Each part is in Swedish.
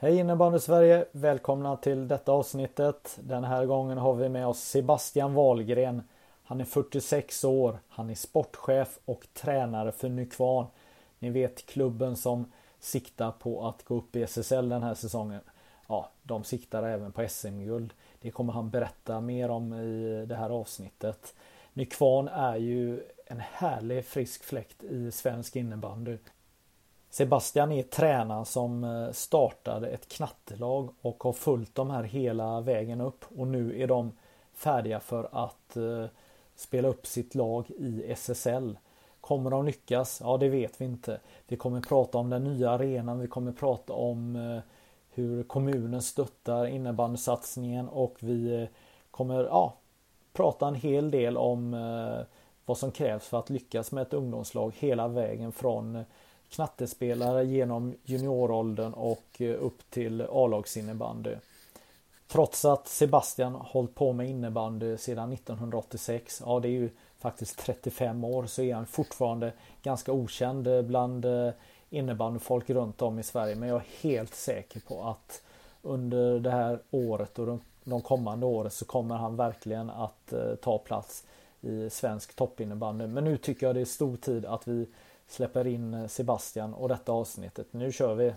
Hej innebandy Sverige! Välkomna till detta avsnittet. Den här gången har vi med oss Sebastian Wahlgren. Han är 46 år. Han är sportchef och tränare för Nykvarn. Ni vet klubben som siktar på att gå upp i SSL den här säsongen. Ja, de siktar även på SM-guld. Det kommer han berätta mer om i det här avsnittet. Nykvarn är ju en härlig frisk fläkt i svensk innebandy. Sebastian är tränaren som eh, startade ett knattelag och har följt de här hela vägen upp och nu är de färdiga för att eh, spela upp sitt lag i SSL. Kommer de lyckas? Ja, det vet vi inte. Vi kommer prata om den nya arenan. Vi kommer prata om eh, hur kommunen stöttar innebandysatsningen och vi kommer ja, prata en hel del om vad som krävs för att lyckas med ett ungdomslag hela vägen från knattespelare genom junioråldern och eh, upp till A-lagsinnebandy. Trots att Sebastian hållit på med innebandy sedan 1986, ja det är ju faktiskt 35 år, så är han fortfarande ganska okänd eh, bland eh, innebandyfolk runt om i Sverige. Men jag är helt säker på att under det här året och de kommande åren så kommer han verkligen att ta plats i svensk toppinnebandy. Men nu tycker jag det är stor tid att vi släpper in Sebastian och detta avsnittet. Nu kör vi!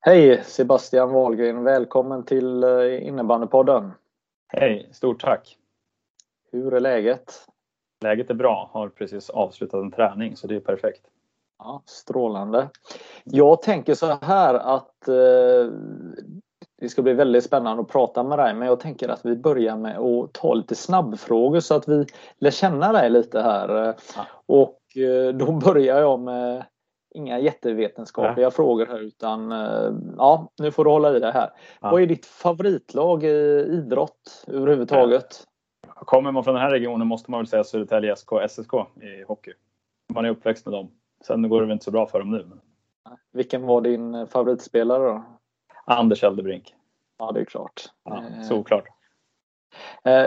Hej Sebastian Wahlgren! Välkommen till innebandypodden! Hej! Stort tack! Hur är läget? Läget är bra. Har precis avslutat en träning så det är perfekt. Ja, strålande. Jag tänker så här att eh, det ska bli väldigt spännande att prata med dig men jag tänker att vi börjar med att ta lite snabbfrågor så att vi lär känna dig lite här. Ja. Och eh, då börjar jag med inga jättevetenskapliga Nej. frågor här utan eh, ja, nu får du hålla i det här. Ja. Vad är ditt favoritlag i idrott överhuvudtaget? Kommer man från den här regionen måste man väl säga Södertälje SK, SSK i hockey. Man är uppväxt med dem. Sen går det väl inte så bra för dem nu. Vilken var din favoritspelare då? Anders Eldebrink. Ja, det är klart. Ja, såklart. Eh,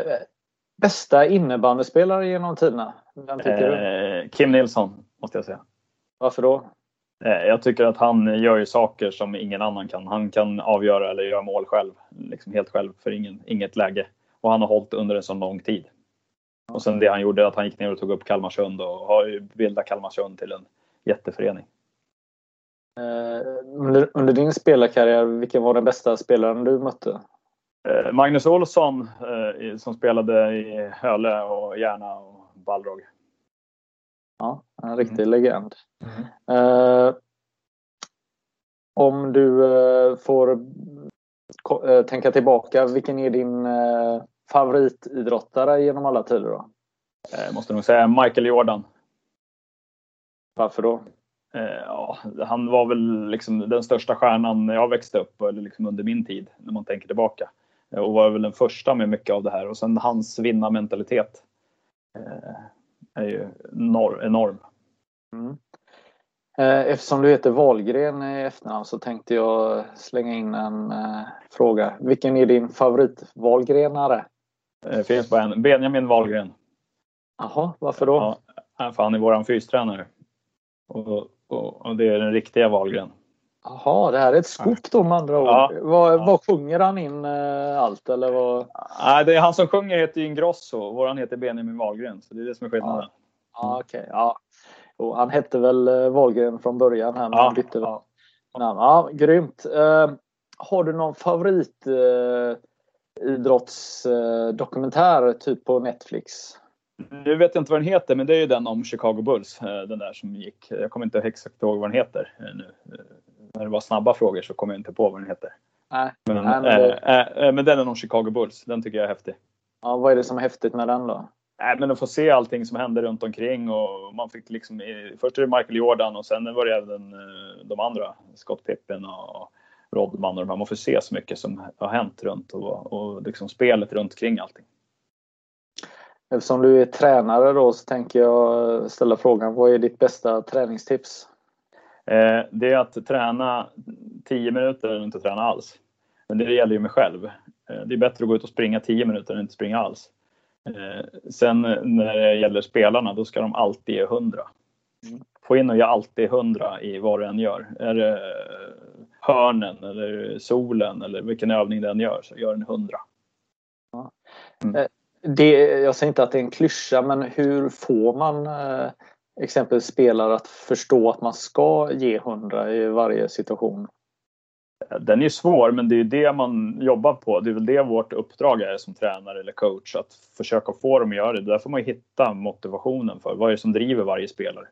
bästa innebandyspelare genom tiderna? Vem tycker eh, du? Kim Nilsson, måste jag säga. Varför då? Eh, jag tycker att han gör ju saker som ingen annan kan. Han kan avgöra eller göra mål själv. Liksom helt själv för ingen, inget läge. Och han har hållit under en så lång tid. Och sen det han gjorde, att han gick ner och tog upp Kalmarsund och har ju bildat Kalmarsund till en jätteförening. Eh, under, under, din spelarkarriär, vilken var den bästa spelaren du mötte? Eh, Magnus Olsson eh, som spelade i Höle och Järna och Balrog. Ja, en riktig mm. legend. Mm. Eh, om du får tänka tillbaka, vilken är din favoritidrottare genom alla tider då? Jag måste nog säga Michael Jordan. Varför då? Ja, han var väl liksom den största stjärnan när jag växte upp, eller liksom under min tid, när man tänker tillbaka. Och var väl den första med mycket av det här. Och sen hans vinnarmentalitet är ju enorm. Mm. Eftersom du heter Wahlgren i efternamn så tänkte jag slänga in en fråga. Vilken är din favorit-Wahlgrenare? Det finns bara en. Benjamin Wahlgren. Jaha, varför då? Ja, för han är våran fystränare. Och, och, och, det är den riktiga Wahlgren. Jaha, det här är ett skop då med andra ord. Ja, vad, ja. vad sjunger han in äh, allt eller vad? Nej, det är han som sjunger heter Ingrosso. Våran heter Benjamin Wahlgren. Så det är det som är skillnaden. Ja, ja okej. Ja. Och han hette väl äh, Wahlgren från början här men ja, han bytte ja. namn. Ja, grymt. Uh, har du någon favorit uh, idrottsdokumentär typ på Netflix? Nu vet jag inte vad den heter, men det är ju den om Chicago Bulls. Den där som gick. Jag kommer inte exakt ihåg vad den heter nu. när det var snabba frågor så kommer jag inte på vad den heter. Nej. Men, Nej, men, det, äh, äh, men den är nog Chicago Bulls. Den tycker jag är häftig. ja, vad är det som är häftigt med den då? Nej, men att få se allting som hände runt omkring och man fick liksom, först är det Michael Jordan och sen var det även eh, de andra, Scott Pippen och Rodman och de här. Man får se så mycket som har hänt runt och, och liksom spelet runt omkring allting. Eftersom du är tränare då så tänker jag ställa frågan, vad är ditt bästa träningstips? Eh, det är att träna 10 minuter eller inte träna alls. Men det gäller ju mig själv. Eh, det är bättre att gå ut och springa 10 minuter än inte springa alls. Eh, sen när det gäller spelarna, då ska de alltid ge 100. Få in och ge alltid 100 i vad du än gör. Är det hörnen eller solen eller vilken övning den gör så gör den 100. Mm. Det, jag säger inte att det är en klyscha men hur får man eh, exempelvis spelare att förstå att man ska ge 100 i varje situation? Den är svår men det är det man jobbar på. Det är väl det vårt uppdrag är som tränare eller coach. Att försöka få dem att göra det. Där får man hitta motivationen för. Vad är det som driver varje spelare?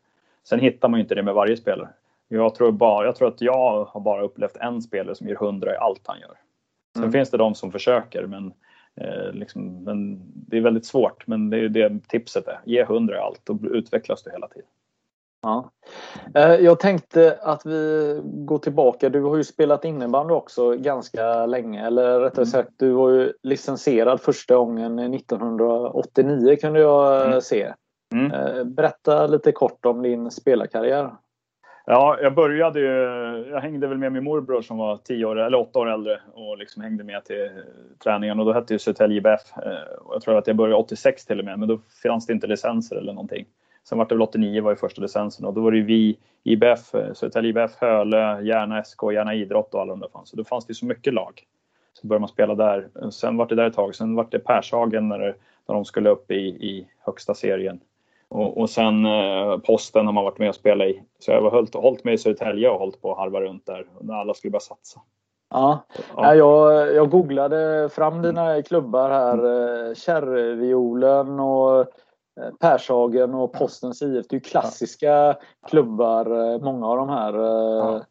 Sen hittar man inte det med varje spelare. Jag tror, bara, jag tror att jag har bara upplevt en spelare som ger 100 i allt han gör. Sen mm. finns det de som försöker men, liksom, men det är väldigt svårt. Men det är det tipset är. Ge 100 i allt och utvecklas du hela tiden. Ja. Eh, jag tänkte att vi går tillbaka. Du har ju spelat innebandy också ganska länge. Eller rättare sagt, du var ju licensierad första gången 1989 kunde jag mm. se. Mm. Eh, berätta lite kort om din spelarkarriär. Ja, jag började ju, jag hängde väl med min morbror som var 10 år, eller 8 år äldre och liksom hängde med till eh, träningen och då hette ju Södertälje IBF. Eh, jag tror att jag började 86 till och med, men då fanns det inte licenser eller någonting. Sen var det väl 89 var ju första licensen och då var det ju vi IBF, eh, Södertälje IBF, Hölö, Järna SK, Järna Idrott och alla de där fanns. Så då fanns det ju så mycket lag. Så började man spela där. Sen var det där ett tag, sen var det Pershagen när, när de skulle upp i, i högsta serien. Och, och sen eh, posten har man varit med och spelat i. Så jag har hållit, hållit med i Södertälje och hållit på att harva runt där när alla skulle börja satsa. Ja, ja. Jag, jag googlade fram dina klubbar här. Mm. Kärrviolen och eh, Pershagen och Postens IF. Det är ju klassiska ja. klubbar, eh, många av de här. Ja.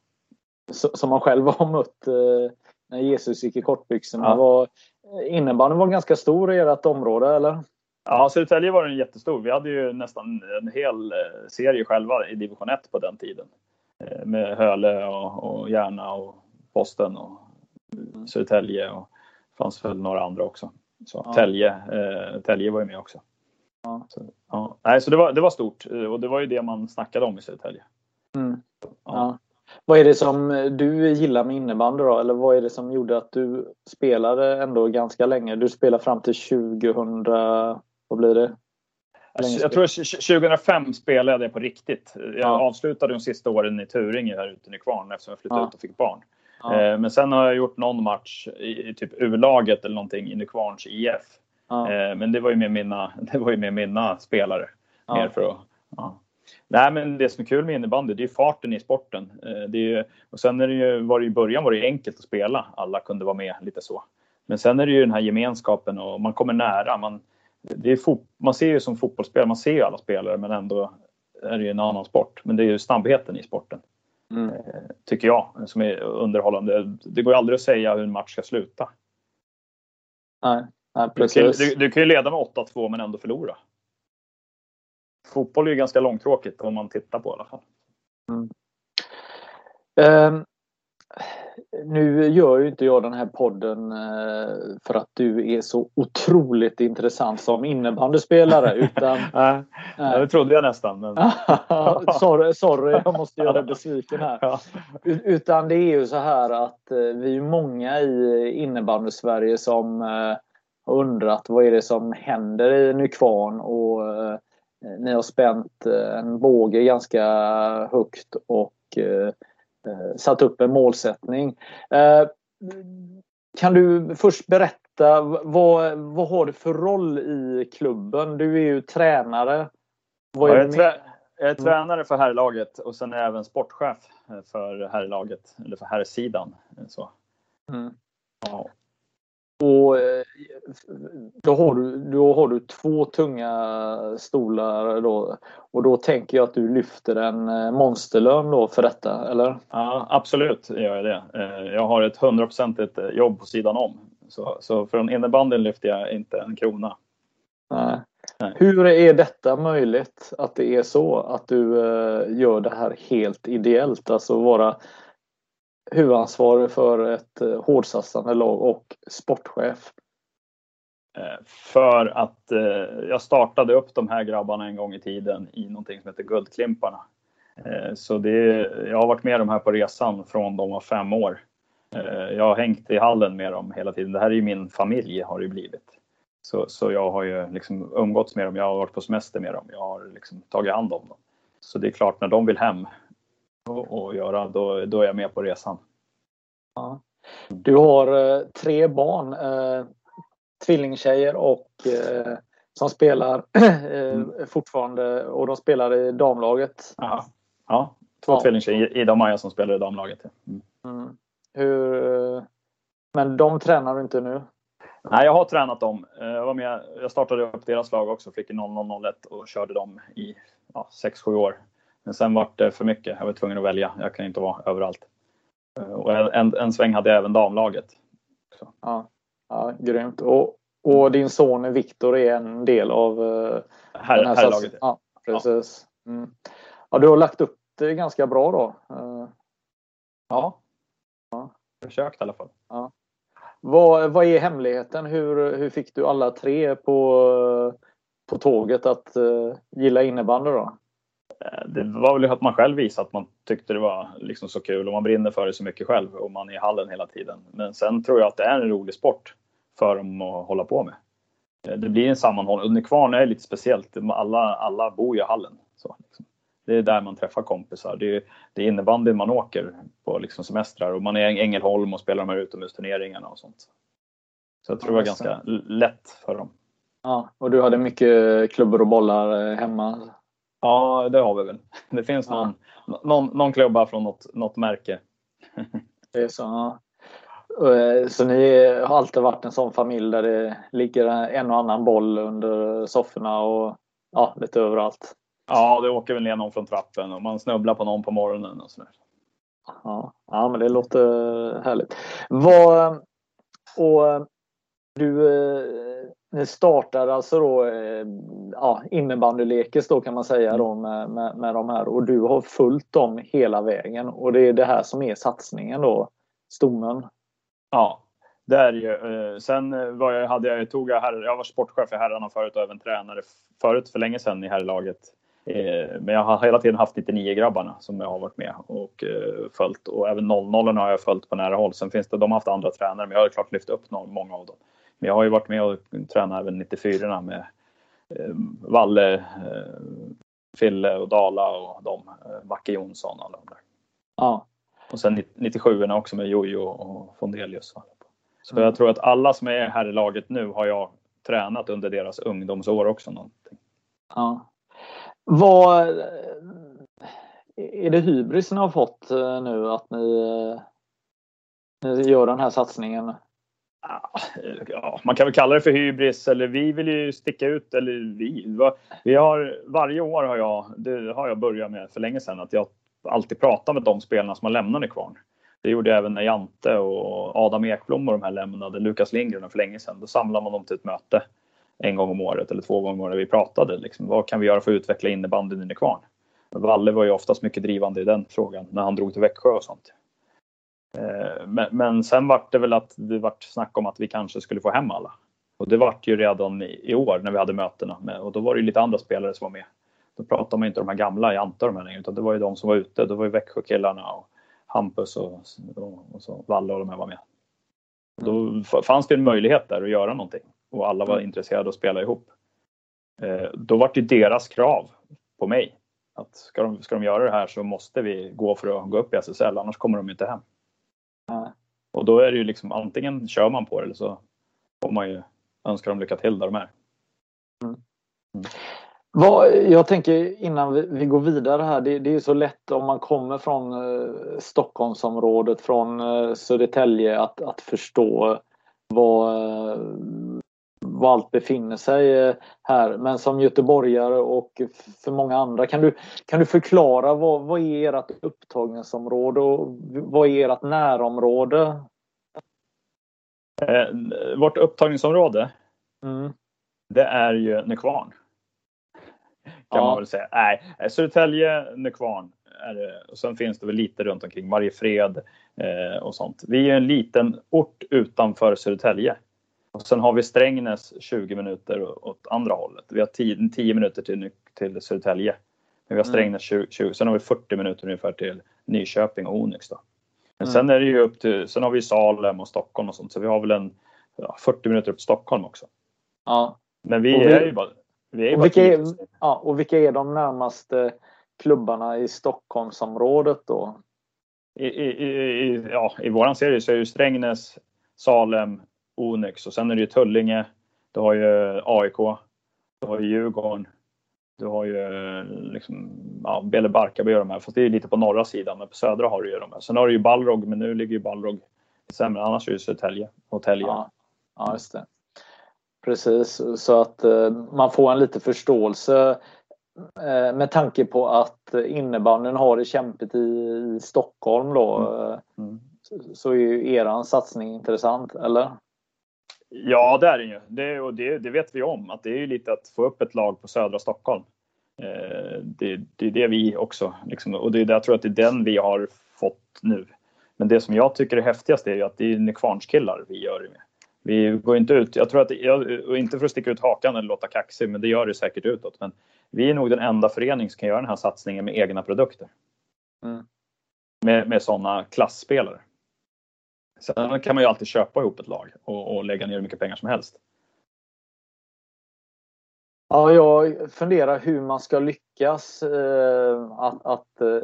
Som man själv har mött när Jesus gick i kortbyxorna. Ja. Innebandyn var ganska stor i ert område eller? Ja, Södertälje var den jättestor. Vi hade ju nästan en hel eh, serie själva i division 1 på den tiden. Eh, med Hölö och, och Järna och Posten och Södertälje och fanns väl några andra också. Så ja. Tälje, eh, Tälje var ju med också. Ja. Så, ja. Nej, så det var, det var stort och det var ju det man snackade om i Södertälje. Mm. Ja. ja. Vad är det som du gillar med innebandy då? Eller vad är det som gjorde att du spelade ändå ganska länge? Du spelade fram till 2000 vad blir det? Jag tror 2005 spelade jag på riktigt. Jag ja. avslutade de sista åren i Turinge här ute i Kvarn eftersom jag flyttade ja. ut och fick barn. Ja. Eh, men sen har jag gjort någon match i, typ U-laget eller någonting i Nykvarns IF. Eh, men det var ju med mina, det var ju med mina spelare. Mer för att, Nej, men det som är kul med innebandy det är farten i sporten. Eh, det är, och sen är det ju, var det i början var det enkelt att spela. Alla kunde vara med lite så. Men sen är det ju den här gemenskapen och man kommer nära. Man, det är man ser ju som fotbollsspelare, man ser ju alla spelare men ändå är det ju en annan sport. Men det är ju snabbheten i sporten. Mm. Eh, tycker jag, som är underhållande. Det går ju aldrig att säga hur en match ska sluta. Nej, nej precis. Du, kan, du, du kan ju leda med 8-2 men ändå förlora. Fotboll är ju ganska långtråkigt om man tittar på i alla fall. Mm. Um, nu gör ju inte jag den här podden eh, för att du är så otroligt intressant som innebandyspelare. Utan, Nej, det trodde jag nästan. Men... sorry, sorry, jag måste göra dig besviken här. Utan det är ju så här att eh, vi är många i innebandy-Sverige som eh, har undrat vad är det som händer i Nykvarn och ni har spänt en båge ganska högt och satt upp en målsättning. Eh, kan du först berätta vad, vad har du för roll i klubben? Du är ju tränare. Vad är ja, jag, trä jag är tränare för herrlaget och sen är jag även sportchef för herrlaget, eller för herrsidan. Så. Mm. Ja. Och eh, då har, du, då har du två tunga stolar då. Och då tänker jag att du lyfter en eh, monsterlön då för detta, eller? Ja, absolut gör jag det. Eh, jag har ett hundraprocentigt jobb på sidan om. Så, så från innebandyn lyfter jag inte en krona. Nej. Nej. Hur är detta möjligt? Att det är så att du gör det här helt ideellt? Alltså vara huvudansvarig för ett eh, hårdsatsande lag och sportchef? Eh, för att eh, jag startade upp de här grabbarna en gång i tiden i någonting som heter Guldklimparna. Eh, så det, jag har varit med de här på resan från de var fem år. Jag har hängt i hallen med dem hela tiden. Det här är ju min familj har det blivit. Så, så jag har ju liksom umgåtts med dem. Jag har varit på semester med dem. Jag har liksom tagit hand om dem. Så det är klart när de vill hem och göra, då, då är jag med på resan. Ja. Du har eh, tre barn, eh, tvillingtjejer och eh, som spelar eh, mm. fortfarande och de spelar i damlaget. Ja, ja. två ja. tvillingtjejer, och Maja som spelar i damlaget. Mm. Mm. Hur, men de tränar du inte nu? Nej, jag har tränat dem. Eh, jag, var med, jag startade upp deras lag också, fick i 0001 och körde dem i ja, 6-7 år. Men sen var det för mycket. Jag var tvungen att välja. Jag kan inte vara överallt. Eh, och en, en sväng hade även damlaget. Så. Ja, ja, grymt. Och, och din son Viktor är en del av uh, här, herrlaget? Ja, precis. Ja. Mm. ja, du har lagt upp det ganska bra då? Uh, ja. ja, försökt i alla fall. Ja. Vad, vad är hemligheten? Hur, hur fick du alla tre på, på tåget att uh, gilla innebandy då? Eh, det var väl att man själv visade att man tyckte det var liksom så kul och man brinner för det så mycket själv och man är i hallen hela tiden. Men sen tror jag att det är en rolig sport för dem att hålla på med. Eh, det blir en sammanhållning. Nykvarn är lite speciellt. Alla, alla bor ju i hallen. Så, liksom. Det är där man träffar kompisar. Det är, det är innebandyn man åker på liksom semestrar och man är i Ängelholm och spelar de här utomhusturneringarna och sånt. Så jag tror det var ganska lätt för dem. Ja, och du hade mycket klubbor och bollar eh, hemma Ja, det har vi väl. Det finns någon, ja. någon, någon klubba från något, något märke. Det är så. Ja. Eh, så ni har alltid varit en sån familj där det ligger en och annan boll under sofforna och ja, lite överallt? Ja, det åker väl ner någon från trappen och man snubblar på någon på morgonen och sådär. Ja, ja men det låter härligt. Vad, och du eh, ni startar alltså då eh, ja, innebandylekes då kan man säga då med, med, med de här och du har följt dem hela vägen och det är det här som är satsningen då, stommen. Ja, det är ju. Eh, sen var jag, hade jag, tog jag, här, jag var sportchef i herrarna förut och även tränare förut för länge sedan i herrlaget. Eh, men jag har hela tiden haft 99-grabbarna som jag har varit med och följt och även 00 har jag följt på nära håll. Sen finns det, de har haft andra tränare men jag har klart lyft upp många av dem. Men jag har ju varit med och tränat även 94 med eh, Valle, eh, Fille och Dala och de, eh, Backe Jonsson och alla de där. Ja. Och sen 97 också med Jojo och Fondelius. Så mm. jag tror att alla som är här i laget nu har jag tränat under deras ungdomsår också. Någonting. Ja. Vad är det hybris ni har fått nu att ni, ni gör den här satsningen? Ja, man kan väl kalla det för hybris eller vi vill ju sticka ut eller vi. vi har, varje år har jag, det har jag börjat med för länge sedan, att jag alltid pratar med de spelarna som har lämnat Nykvarn. Det gjorde jag även när Jante och Adam Ekblom och de här lämnade, Lukas Lindgren för länge sedan. Då samlade man dem till ett möte en gång om året eller två gånger om året. Vi pratade liksom, vad kan vi göra för att utveckla innebandyn i Nykvarn? Valle var ju oftast mycket drivande i den frågan när han drog till Växjö och sånt. Eh, men, men sen vart det väl att det vart snack om att vi kanske skulle få hem alla. Och det vart ju redan i, i år när vi hade mötena med, och då var det lite andra spelare som var med. Då pratade man inte om de här gamla här längre, utan det var ju de som var ute. Då var ju Växjökillarna och Hampus och, och, och så Valle och de här var med. Och då fanns det en möjlighet där att göra någonting och alla var mm. intresserade att spela ihop. Eh, då vart det deras krav på mig att ska de, ska de göra det här så måste vi gå för att gå upp i SSL, annars kommer de inte hem. Och då är det ju liksom antingen kör man på det eller så får man ju önska dem lycka till där de är. Mm. Mm. Vad, jag tänker innan vi, vi, går vidare här, det, det är så lätt om man kommer från eh, Stockholmsområdet, från eh, Södertälje att, att förstå var, var allt befinner sig här. Men som göteborgare och för många andra, kan du, kan du förklara vad, vad är ert upptagningsområde och vad är ert närområde? Eh, vårt upptagningsområde, Mm. det är ju Nykvarn. Kan Ja. man väl säga. Nej, eh, Södertälje, Nykvarn. Är det. Och sen finns det väl lite runt omkring, Mariefred eh, och sånt. Vi är en liten ort utanför Södertälje. Och sen har vi Strängnäs 20 minuter åt andra hållet. Vi har 10, 10 minuter till, till Södertälje. Men vi har Mm. Strängnäs 20, 20, sen har vi 40 minuter ungefär till Nyköping och Onyx. Då. Men Mm. sen är det ju upp till, sen har vi Salem och Stockholm och sånt. Så vi har väl en ja, 40 minuter upp till Stockholm också. Ja. Men vi, vi- är ju bara, vi är ju bara vilka, är, ja, och vilka är de närmaste klubbarna i Stockholmsområdet då? I, i, i, ja, I våran serie så är det Strängnäs, Salem, Onyx och sen är det ju Tullinge. Du har ju AIK. Du har ju Djurgården. Du har ju liksom, ja, Bele Barkarby och de här. Fast det är ju lite på norra sidan. Men på södra har du ju de här. Sen har du ju Balrog. Men nu ligger ju Balrog sämre. Annars är det Södertälje och Tälje. Ja, ja just det. Precis, så att eh, man får en lite förståelse eh, med tanke på att innebandyn har det kämpigt i, i Stockholm då. eh, Mm. Så är ju eran satsning intressant, eller? Ja, det är det ju. Det, och det, det vet vi om. Att det är ju lite att få upp ett lag på södra Stockholm. Eh, det, det är det vi också, liksom, och det jag tror att det är den vi har fått nu. Men det som jag tycker är häftigast är ju att det är Nykvarnskillar vi gör det med. Vi går inte ut, jag tror att, och inte för att sticka ut hakan eller låta kaxig, men det gör det säkert utåt. Men vi är nog den enda förening som kan göra den här satsningen med egna produkter. Mm. Med, med sådana klassspelare. Sen kan man ju alltid köpa ihop ett lag och, och lägga ner hur mycket pengar som helst. Ja, jag funderar hur man ska lyckas eh, att, att eh,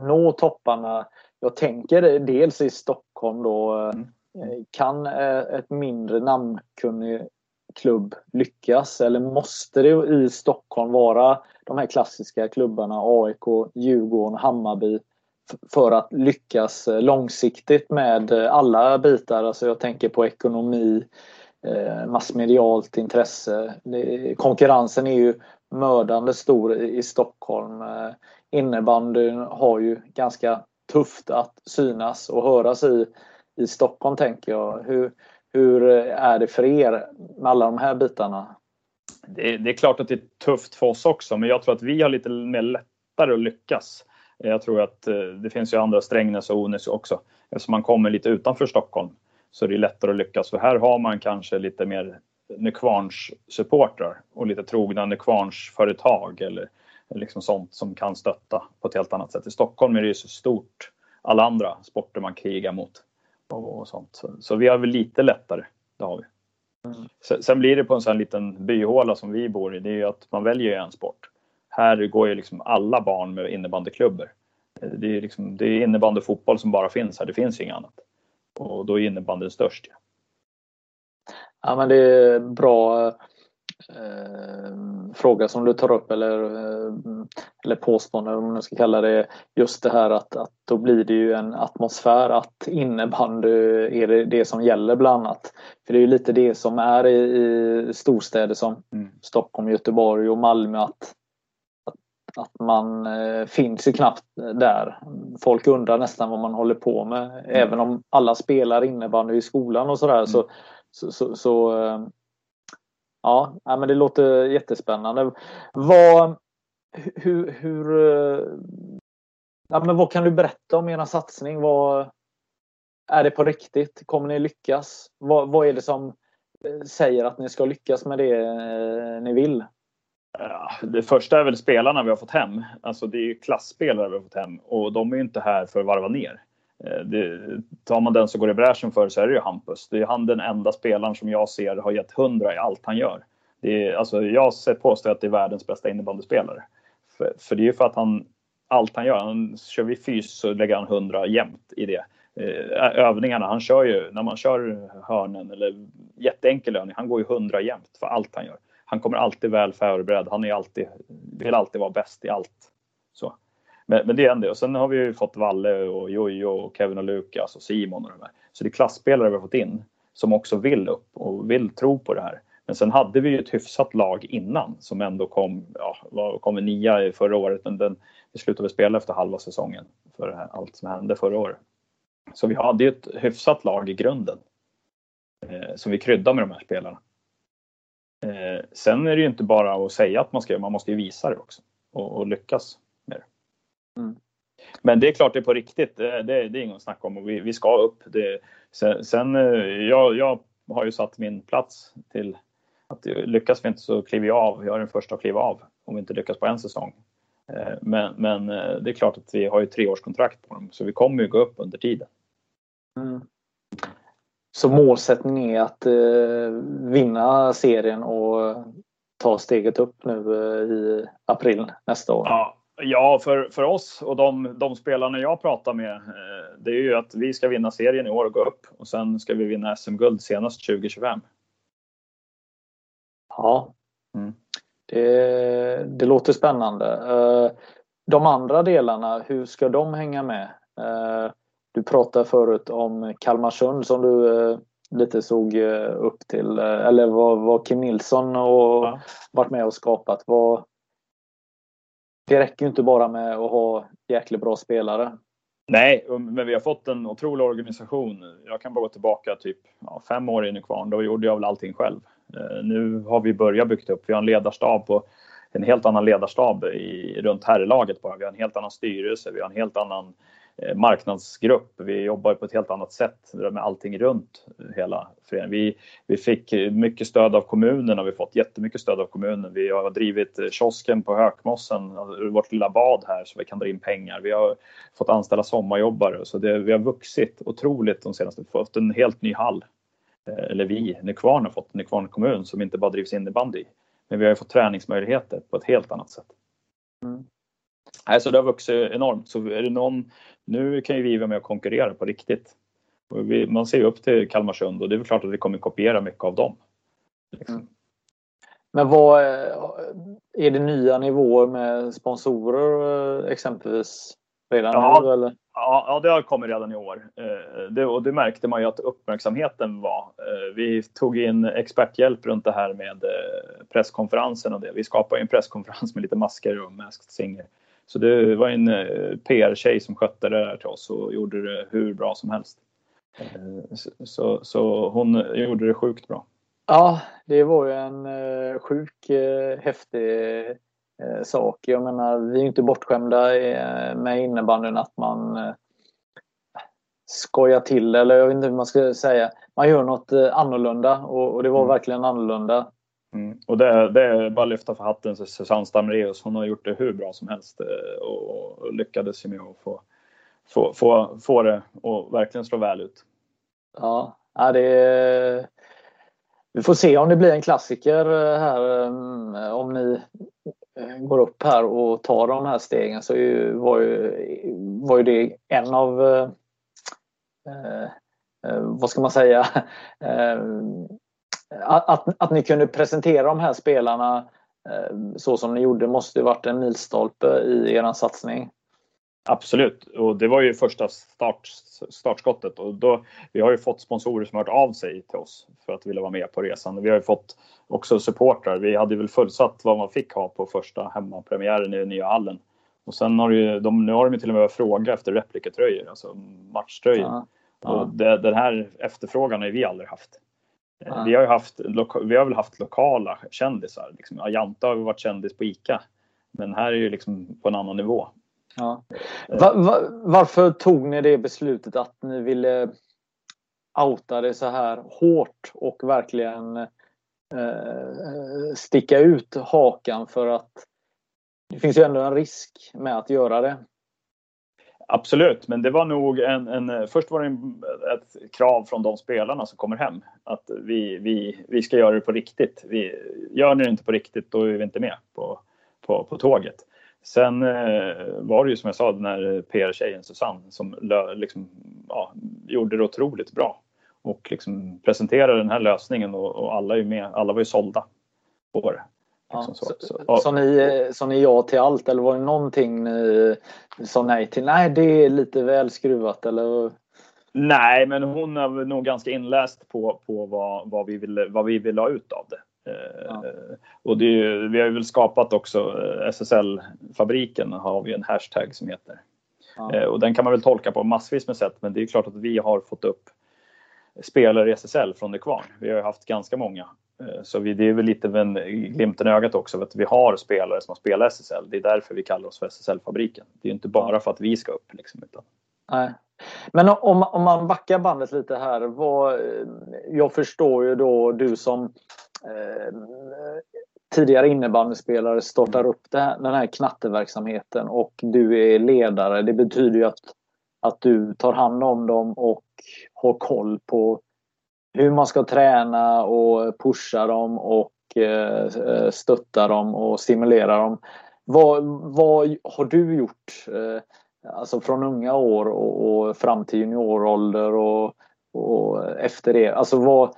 nå topparna. Jag tänker dels i Stockholm då. eh, Mm. Kan eh, ett mindre namnkunnig klubb lyckas? Eller måste det i Stockholm vara de här klassiska klubbarna AIK, Djurgården, Hammarby för att lyckas eh, långsiktigt med eh, alla bitar? Alltså jag tänker på ekonomi, eh, massmedialt intresse. Konkurrensen är ju mördande stor i, Stockholm. Innebandyn har ju ganska tufft att synas och höras i, i Stockholm tänker jag. Hur, hur är det för er med alla de här bitarna? Det, det är klart att det är tufft för oss också, men jag tror att vi har lite mer lättare att lyckas. Jag tror att eh, det finns ju andra, Strängnäs och Onäs också. Eftersom man kommer lite utanför Stockholm så är det lättare att lyckas. För här har man kanske lite mer Nykvarns supportrar och lite trogna Nykvarns företag eller liksom sånt som kan stötta på ett helt annat sätt. I Stockholm är det ju så stort, alla andra sporter man krigar mot och, sånt. Så, vi har väl lite lättare, det har vi. Sen, sen blir det på en sån här liten byhåla som vi bor i, det är ju att man väljer en sport. Här går ju liksom alla barn med innebandyklubbor. Det är, liksom, det är innebandy och fotboll som bara finns här, det finns inget annat. Och då är innebandyn störst. Ja. Ja, men det är bra eh, fråga som du tar upp eller, eh, eller påstående om man ska kalla det. Just det här att, att då blir det ju en atmosfär att innebandy är det, det som gäller bland annat. För det är ju lite det som är i, i storstäder som Mm. Stockholm, Göteborg och Malmö att, att, man eh, finns ju knappt där. Folk undrar nästan vad man håller på med. Även om alla spelar innebandy i skolan och sådär så, så, så, så eh, Ja, men det låter jättespännande. Vad, hur, hur, eh, ja, men vad kan du berätta om er satsning? Vad, är det på riktigt? Kommer ni lyckas? Vad, vad är det som eh, säger att ni ska lyckas med det ni vill? Ja, Det första är väl spelarna vi har fått hem. Alltså det är ju klassspelare vi har fått hem och de är ju inte här för att varva ner. Eh, det, tar man den som går i bräschen för så är det ju Hampus. Det är han den enda spelaren som jag ser har gett hundra i allt han gör. Det är, alltså jag ser påstå att det är världens bästa innebandyspelare. För, för det är ju för att han, allt han gör, han, kör vi fys så lägger han hundra jämt i det. Eh, övningarna, han kör ju, när man kör hörnen eller jätteenkel övning, han går ju hundra jämt för allt han gör. Han kommer alltid väl förberedd, han är alltid, vill alltid vara bäst i allt. Så. Men, men det är en del. Och sen har vi ju fått Valle och Jojo och Kevin och Lukas och Simon och de här. Så det är klassspelare vi har fått in. som också vill upp och vill tro på det här. Men sen hade vi ju ett hyfsat lag innan som ändå kom, ja, kom nia förra året, men den, vi slutade spela efter halva säsongen för allt som hände förra året. Så vi hade ju ett hyfsat lag i grunden eh, som vi kryddade med de här spelarna. Eh, sen är det ju inte bara att säga att man ska göra, man måste ju visa det också och, och lyckas med det. Mm. Men det är klart det är på riktigt, det, det, det är inget snack om och vi, vi ska upp. Det, sen, sen eh, jag, jag har ju satt min plats till att lyckas vi inte så kliver jag av. Jag är den första att kliva av om vi inte lyckas på en säsong. Eh, men, men eh, det är klart att vi har ju treårskontrakt på dem så vi kommer ju gå upp under tiden. Mm. Så målsättningen är att eh, vinna serien och ta steget upp nu eh, i april nästa år? Ja, ja för, för oss och de, de spelarna jag pratar med, eh, det är ju att vi ska vinna serien i år och gå upp och sen ska vi vinna SM-guld senast 2025. Ja, mm. det, det låter spännande. De andra delarna, hur ska de hänga med? Eh, du pratade förut om Kalmarsund som du eh, lite såg upp till, eller vad, vad Kim Nilsson och ja. varit med och skapat. Vad, det räcker ju inte bara med att ha jäkligt bra spelare. Nej, men vi har fått en otrolig organisation. Jag kan bara gå tillbaka typ ja, fem år in i kvarn. Då gjorde jag väl allting själv. Eh, nu har vi börjat bygga upp. Vi har en ledarstab på en helt annan ledarstab i, runt herrlaget bara. Vi har en helt annan styrelse. Vi har en helt annan eh, Eh, marknadsgrupp. Vi jobbar på ett helt annat sätt med allting runt hela föreningen. Vi, vi fick mycket stöd av kommunen och vi har fått jättemycket stöd av kommunen. Vi har drivit eh, kiosken på Hökmossen, alltså vårt lilla bad här, så vi kan dra in pengar. Vi har fått anställa sommarjobbare så det, vi har vuxit otroligt de senaste, fått en helt ny hall eh, eller vi, Nykvarn har fått, Nykvarn kommun som inte bara drivs innebandy. Men vi har ju fått träningsmöjligheter på ett helt annat sätt. Mm. Nej, så det har vuxit enormt. Så är det någon, nu kan ju vi vara med och konkurrera på riktigt. Vi, man ser ju upp till Kalmarsund och det är väl klart att vi kommer kopiera mycket av dem. Liksom. Mm. Men vad är det nya nivåer med sponsorer eh, exempelvis? Redan ja, nu eller? Ja, ja, det har kommit redan i år. Eh, det, och det märkte man ju att uppmärksamheten var. Eh, vi tog in experthjälp runt det här med eh, presskonferensen och det. Vi skapade en presskonferens med lite masker och Masked Singer. Så det var en PR-tjej som skötte det där till oss och gjorde det hur bra som helst. Så, så hon gjorde det sjukt bra. Ja, det var ju en sjuk häftig eh, sak. Jag menar, vi är inte bortskämda eh, med innebandyn att man eh, skojar till eller jag vet inte hur man ska säga. Man gör något eh, annorlunda och, och det var mm. verkligen annorlunda. Mm. Och det, det är bara att lyfta för hatten till Susanne Stamreus. Hon har gjort det hur bra som helst eh, och, och lyckades ju med att få, få, få, få det och verkligen slå väl ut. Ja, det är, vi får se om det blir en klassiker eh, här eh, om ni går upp här och tar de här stegen så var ju, var ju det en av eh, vad ska man säga eh, att, att ni kunde presentera de här spelarna eh, så som ni gjorde måste varit en milstolpe i er satsning. Absolut, och det var ju första start, startskottet och då, vi har ju fått sponsorer som hört av sig till oss för att vilja vara med på resan. Vi har ju fått också supportrar. Vi hade väl fullsatt vad man fick ha på första hemmapremiären i nya hallen. Och sen har ju, de, nu har de ju till och med börjat fråga efter replikatröjor, alltså matchtröjor. Ja, ja. Och det, den här efterfrågan har vi aldrig haft. Ja. Vi har ju haft, vi har väl haft lokala kändisar. Liksom. Ajanta har varit kändis på ICA. Men här är ju liksom på en annan nivå. Ja. Va, va, varför tog ni det beslutet att ni ville outa det så här hårt och verkligen eh, sticka ut hakan för att det finns ju ändå en risk med att göra det. Absolut, men det var nog en, en först var det en, ett krav från de spelarna som kommer hem att vi, vi, vi ska göra det på riktigt. Vi, gör ni det inte på riktigt då är vi inte med på, på, på tåget. Sen eh, var det ju som jag sa den här PR-tjejen Susanne som liksom, ja, gjorde det otroligt bra och liksom presenterade den här lösningen och, och alla, är med, alla var ju sålda på det. Liksom så. Så, så, så, ni, så ni ja till allt eller var det någonting ni sa nej till? Nej, det är lite väl skruvat eller? Nej, men hon är nog ganska inläst på, på vad, vad, vi vill, vad vi vill ha ut av det. Ja. Och det är, vi har ju väl skapat också SSL-fabriken har vi en hashtag som heter. Ja. Och den kan man väl tolka på massvis med sätt men det är klart att vi har fått upp spelare i SSL från Nykvarn. Vi har ju haft ganska många. Eh, så vi, det är väl lite en glimten i ögat också att vi har spelare som har spelat SSL. Det är därför vi kallar oss för SSL-fabriken. Det är inte bara för att vi ska upp. Liksom, utan... Nej. Men om, om man backar bandet lite här. Vad, jag förstår ju då du som eh, tidigare innebandyspelare startar upp här, den här knatteverksamheten och du är ledare. Det betyder ju att, att du tar hand om dem och har koll på hur man ska träna och pusha dem och eh, stötta dem och stimulera dem. Vad, vad har du gjort? Eh, alltså från unga år och, och fram till juniorålder och, och efter det. Alltså vad,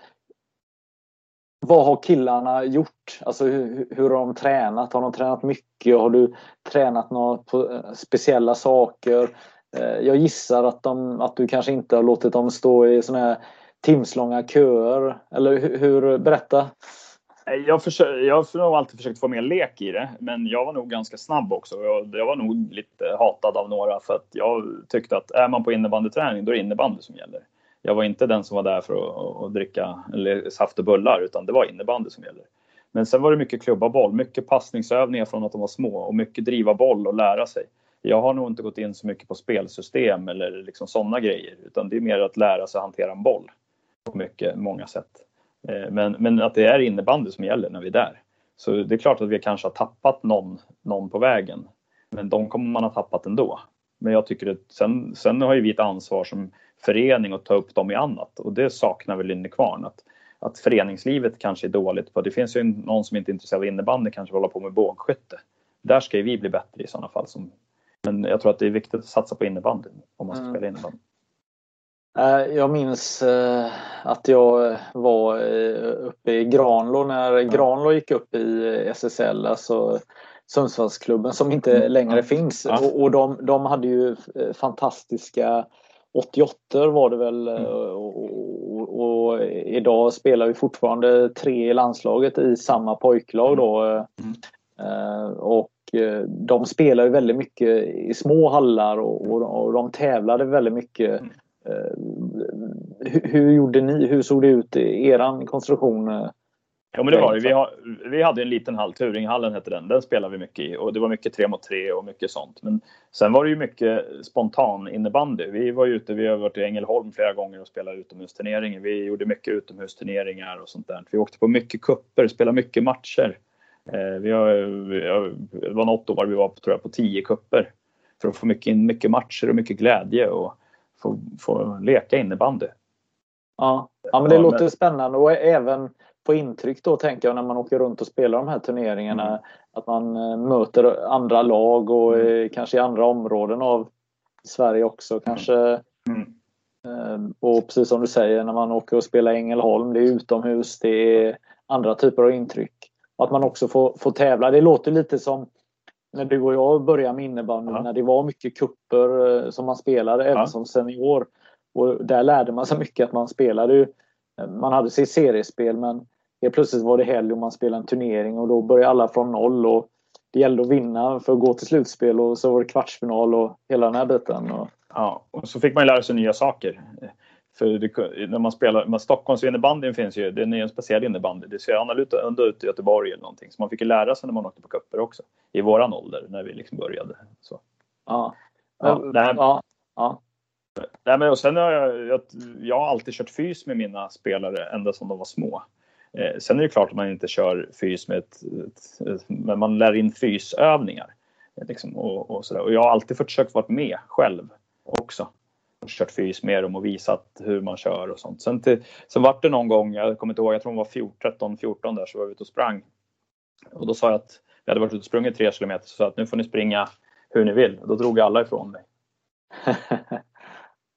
vad har killarna gjort? Alltså hur, hur har de tränat? Har de tränat mycket? Har du tränat några eh, speciella saker? Jag gissar att, de, att du kanske inte har låtit dem stå i såna här timslånga köer. Eller hur? hur berätta! Jag, försöker, jag har nog alltid försökt få mer lek i det, men jag var nog ganska snabb också. Jag, jag var nog lite hatad av några för att jag tyckte att är man på innebandyträning, då är det innebandy som gäller. Jag var inte den som var där för att, att dricka eller saft och bullar, utan det var innebandy som gäller. Men sen var det mycket klubba boll, mycket passningsövningar från att de var små och mycket driva boll och lära sig. Jag har nog inte gått in så mycket på spelsystem eller liksom sådana grejer, utan det är mer att lära sig hantera en boll på mycket, många sätt. Eh, men, men att det är innebandy som gäller när vi är där. Så det är klart att vi kanske har tappat någon, någon på vägen. Men de kommer man ha tappat ändå. Men jag tycker att sen, sen har ju vi ett ansvar som förening att ta upp dem i annat och det saknar väl Linnekvarn. Att, att föreningslivet kanske är dåligt på, det finns ju någon som inte är intresserad av innebandy kanske håller på med bågskytte. Där ska ju vi bli bättre i sådana fall. Som, men jag tror att det är viktigt att satsa på innebandy om man ska mm. spela innebandy. Eh, jag minns eh, att jag var eh, uppe i Granlo när Granlo gick upp i SSL, alltså Sundsvallsklubben som inte mm. längre finns. Och, de, de hade ju fantastiska 88 var det väl mm. och, och, och, idag spelar vi fortfarande tre i landslaget i samma pojklag då. Mm. Och de spelar ju väldigt mycket i små hallar och, och de tävlade väldigt mycket. Eh, hur, gjorde ni? Hur såg det ut i eran konstruktion? Ja men det var det. Vi, har, vi hade en liten hall, Turinghallen hette den. Den spelade vi mycket i och det var mycket tre mot tre och mycket sånt. Men sen var det ju mycket spontan innebandy. Vi var ute, vi har varit i Ängelholm flera gånger och spelat utomhusturneringar. Vi gjorde mycket utomhusturneringar och sånt där. Vi åkte på mycket kupper, spelade mycket matcher. Eh, vi har, det var något år vi var på, tror jag, på tio kupper för att få mycket, mycket matcher och mycket glädje. Och, få, få leka innebandy. Ja, ja men det ja, låter men... spännande och även på intryck då tänker jag när man åker runt och spelar de här turneringarna. Mm. Att man eh, möter andra lag och mm. kanske i andra områden av Sverige också. Kanske mm. Ehm, och precis som du säger när man åker och spelar i Ängelholm, det är utomhus, det är andra typer av intryck. Att man också får, får tävla. Det låter lite som när du och jag började med innebandy, ja. när det var mycket kupper eh, som man spelade även ja. som senior. Och där lärde man sig mycket att man spelade ju, eh, man hade sitt seriespel men helt plötsligt var det helg och man spelade en turnering och då började alla från noll och det gällde att vinna för att gå till slutspel och så var det kvartsfinal och hela den här biten. Och... Ja, och så fick man lära sig nya saker. För det, när man spelar, men Stockholms innebandyn finns ju, den är en speciell innebandy. Det ser annorlunda ut i Göteborg eller någonting. Så man fick ju lära sig när man åkte på kupper också. I våran ålder, när vi liksom började. Så. Ja. Ja, nej, ja. ja. Nej, men och sen har jag, jag, jag har alltid kört fys med mina spelare ända sedan de var små. Eh, sen är det klart att man inte kör fys med ett, ett, ett men man lär in fysövningar. Liksom, och, och, sådär. och jag har alltid försökt vara med själv också kört fys med dem och visat hur man kör och sånt. Sen, till, sen vart det någon gång, jag kommer inte ihåg, jag tror hon var 13, 14 där, så var vi ute och sprang. Och då sa jag att vi hade varit ute och sprungit tre kilometer, så att nu får ni springa hur ni vill. Och då drog alla ifrån mig.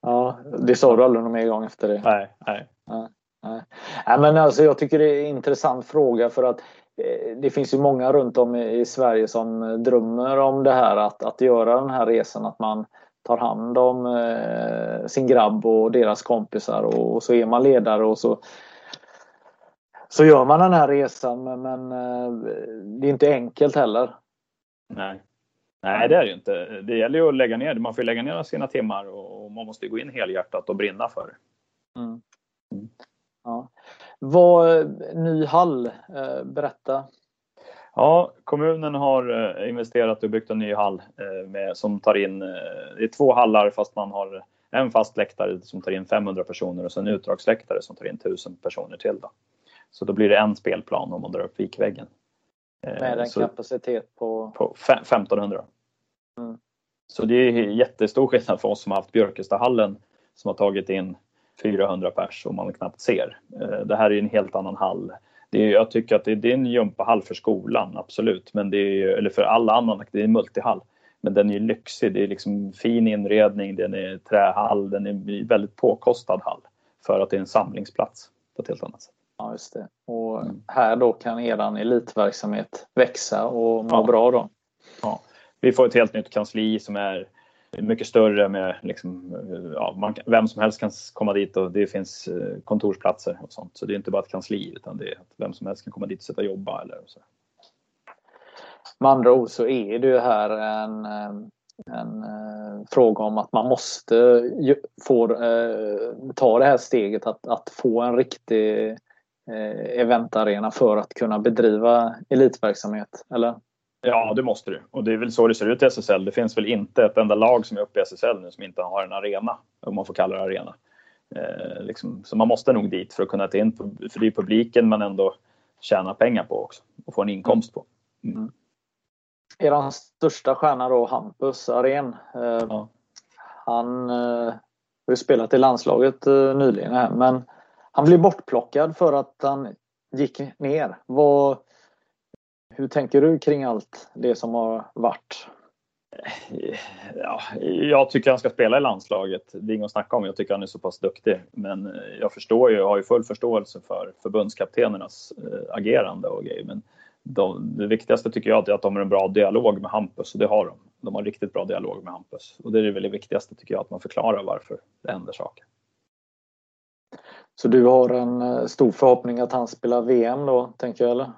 ja, det sa du aldrig någon mer gång efter det? Nej, nej. nej, nej. nej men alltså, jag tycker det är en intressant fråga för att eh, det finns ju många runt om i Sverige som drömmer om det här att, att göra den här resan att man tar hand om sin grabb och deras kompisar och, så är man ledare och så så gör man den här resan men, men det är inte enkelt heller. Nej. Nej, det är det ju inte. Det gäller ju att lägga ner. Man får lägga ner sina timmar och man måste gå in helhjärtat och brinna för det. Mm. Mm. Ja. Vad, ny hall, eh, berätta. Ja, kommunen har eh, investerat och byggt en ny hall eh, med, som tar in, det är två hallar fast man har en fast läktare som tar in 500 personer och så en utdragsläktare som tar in 1000 personer till. Då. Så då blir det en spelplan om man drar upp vikväggen. Med en så, kapacitet på? På 1500. Mm. Så det är jättestor skillnad för oss som har haft Björkestahallen som har tagit in 400 pers som man knappt ser. Eh, det här är en helt annan hall. Det är, jag tycker att det, det är en gympahall för skolan, absolut. Men det är, eller för alla andra, det är en multihall. Men den är lyxig, det är liksom fin inredning, den är trähall, den är väldigt påkostad hall. För att det är en samlingsplats på ett helt annat sätt. Ja, just det. Och mm. här då kan eran elitverksamhet växa och må ja. bra då? Ja. Vi får ett helt nytt kansli som är mycket större med liksom, eh, ja, man, vem som helst kan komma dit och det finns eh, kontorsplatser och sånt. Så det är inte bara ett kansli utan det är att vem som helst kan komma dit och sätta och jobba eller så. Med andra ord så är det ju här en, eh, en, eh, fråga om att man måste få eh, ta det här steget att, att få en riktig eh, eventarena för att kunna bedriva elitverksamhet, eller? Ja, det måste du. Och det är väl så det ser ut i SSL. Det finns väl inte ett enda lag som är uppe i SSL nu som inte har en arena, om man får kalla det arena. Eh, liksom. Så man måste nog dit för att kunna ta in, för det är publiken man ändå tjänar pengar på också och får en inkomst på. Mm. mm. Er största stjärna då, Hampus Arén. Eh, ja. Han eh, har ju spelat i landslaget eh, nyligen här, men han blev bortplockad för att han gick ner. Vad, hur tänker du kring allt det som har varit? Ja, jag tycker han ska spela i landslaget. Det är inget att snacka om. Jag tycker han är så pass duktig. Men jag förstår ju, har ju full förståelse för förbundskaptenernas äh, agerande och grejer. Men de, det viktigaste tycker jag är att de har en bra dialog med Hampus och det har de. De har riktigt bra dialog med Hampus och det är väl det viktigaste tycker jag att man förklarar varför det händer saker. Så du har en eh, stor förhoppning att han spelar VM då, tänker jag eller?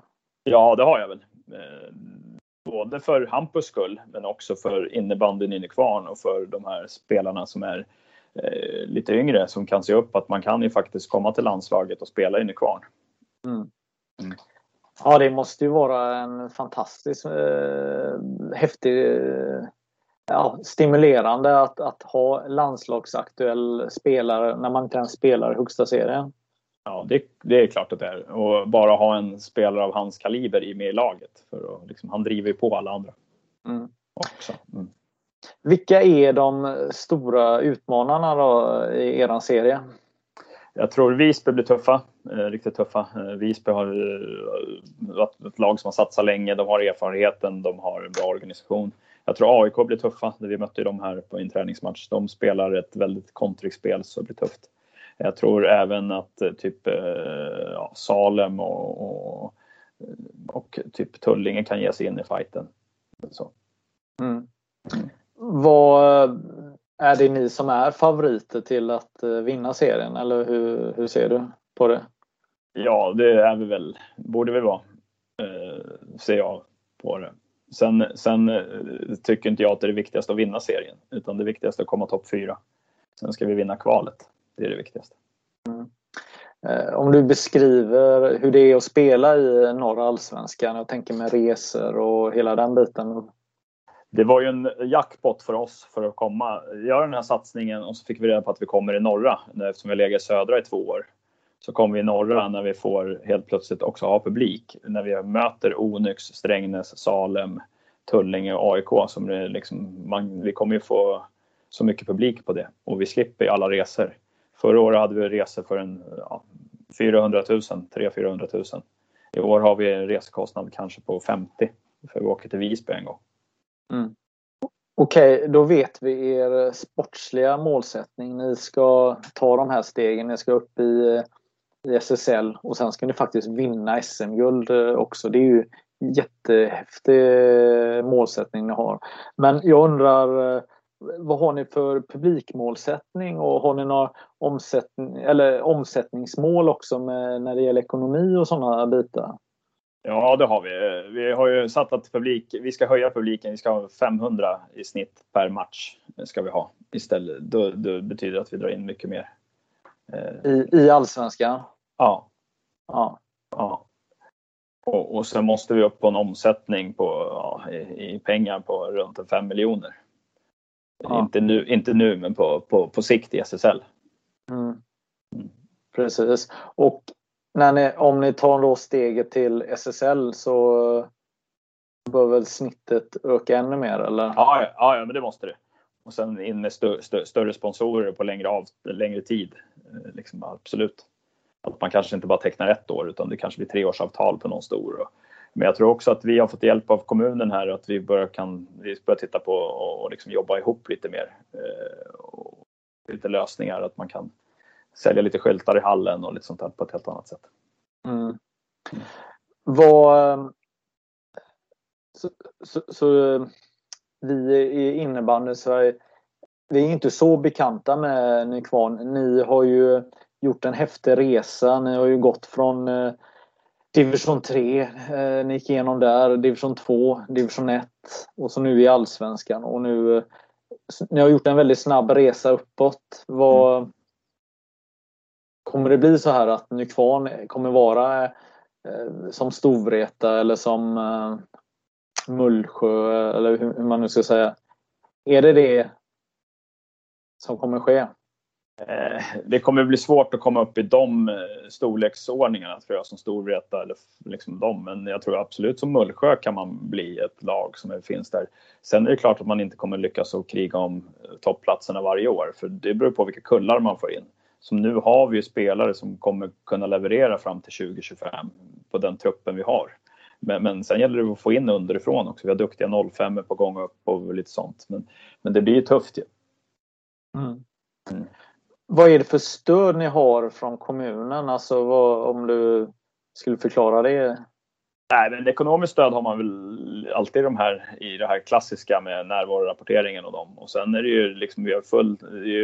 Ja, det har jag väl. Eh, både för Hampus skull, men också för innebandyn i Nykvarn och för de här spelarna som är eh, lite yngre som kan se upp att man kan ju faktiskt komma till landslaget och spela i Nykvarn. Mm. Mm. Ja, det måste ju vara en fantastiskt eh, häftig, eh, ja, stimulerande att, att ha landslagsaktuell spelare när man inte ens spelar i högsta serien. Ja, det, det, är klart att det är. Och bara ha en spelare av hans kaliber i med i laget. För att, liksom, han driver ju på alla andra. Mm. Också. Mm. Vilka är de stora utmanarna då i er serie? Jag tror Visby blir tuffa, eh, riktigt tuffa. Eh, Visby har eh, varit ett lag som har satsat länge, de har erfarenheten, de har en bra organisation. Jag tror AIK blir tuffa, vi mötte dem här på en träningsmatch. De spelar ett väldigt kontringsspel så det blir tufft. Jag tror även att eh, typ eh, ja, Salem och, och, och, typ Tullinge kan ge sig in i fighten. Så. Mm. Mm. Vad är det ni som är favoriter till att eh, vinna serien eller hur, hur ser du på det? Ja, det är vi väl, borde vi vara, eh, ser jag på det. Sen, sen tycker inte jag att det är det viktigaste att vinna serien, utan det viktigaste är att komma topp fyra. Sen ska vi vinna kvalet. Det är det viktigaste. Mm. Eh, om du beskriver hur det är att spela i norra allsvenskan, jag tänker med resor och hela den biten. Det var ju en jackpot för oss för att komma, göra den här satsningen och så fick vi reda på att vi kommer i norra eftersom vi har legat i södra i två år. Så kommer vi i norra när vi får helt plötsligt också ha publik. När vi möter Onyx, Strängnäs, Salem, Tullinge och AIK. Som det liksom, man, vi kommer ju få så mycket publik på det och vi slipper alla resor. Förra året hade vi resor för en ja, 400 000, 300-400 000. I år har vi en resekostnad kanske på 50 för vi åker till Visby en gång. Mm. Okej, okay, då vet vi er sportsliga målsättning. Ni ska ta de här stegen, ni ska upp i, i SSL och sen ska ni faktiskt vinna SM-guld eh, också. Det är ju jättehäftig målsättning ni har. Men jag undrar eh, vad har ni för publikmålsättning och har ni några omsättning, eller omsättningsmål också med, när det gäller ekonomi och sådana bitar? Ja, det har vi. Vi har ju satt att publik, vi ska höja publiken. Vi ska ha 500 i snitt per match. ska vi ha istället. Då, då betyder det att vi drar in mycket mer. I, i allsvenskan? Ja. Ja. ja. Och, och sen måste vi upp på en omsättning på, ja, i, i, pengar på runt 5 miljoner. Ja. Inte, nu, inte nu, men på, på, på sikt i SSL. Mm. Precis. Och när ni, om ni tar då steget till SSL så bör väl snittet öka ännu mer eller? Ja, ja, ja men det måste det. Och sen in med stö, stö, större sponsorer på längre, av, längre tid. Eh, liksom, absolut. Att man kanske inte bara tecknar ett år utan det kanske blir treårsavtal på någon stor. Men jag tror också att vi har fått hjälp av kommunen här att vi börjar, kan, vi börjar titta på och, och liksom jobba ihop lite mer. Eh, och lite lösningar att man kan sälja lite skyltar i hallen och lite sånt där på ett helt annat sätt. Mm. Vad, eh, så, så, så, eh, vi i innebandy Sverige, vi är inte så bekanta med Nykvarn. Ni har ju gjort en häftig resa. Ni har ju gått från eh, division 3, eh, ni gick igenom där, division 2, division 1 och så nu i allsvenskan och nu ni har gjort en väldigt snabb resa uppåt. Vad, mm. Kommer det bli så här att Nykvarn kommer vara eh, som Storvreta eller som eh, Mullsjö eller hur, hur man nu ska säga. Är det det som kommer ske? Eh, det kommer bli svårt att komma upp i de eh, storleksordningarna tror jag som Storvreta eller liksom dem. Men jag tror absolut som Mullsjö kan man bli ett lag som finns där. Sen är det klart att man inte kommer lyckas att kriga om eh, toppplatserna varje år för det beror på vilka kullar man får in. Som nu har vi ju spelare som kommer kunna leverera fram till 2025 på den truppen vi har. Men, men sen gäller det att få in underifrån också. Vi har duktiga 05 på gång upp och lite sånt. Men, men det blir ju tufft ju. Mm. Vad är det för stöd ni har från kommunen? Alltså vad, om du skulle förklara det Nej, men ekonomiskt stöd har man väl alltid de här i det här klassiska med närvarorapporteringen och dem. Och sen är det ju liksom vi har full,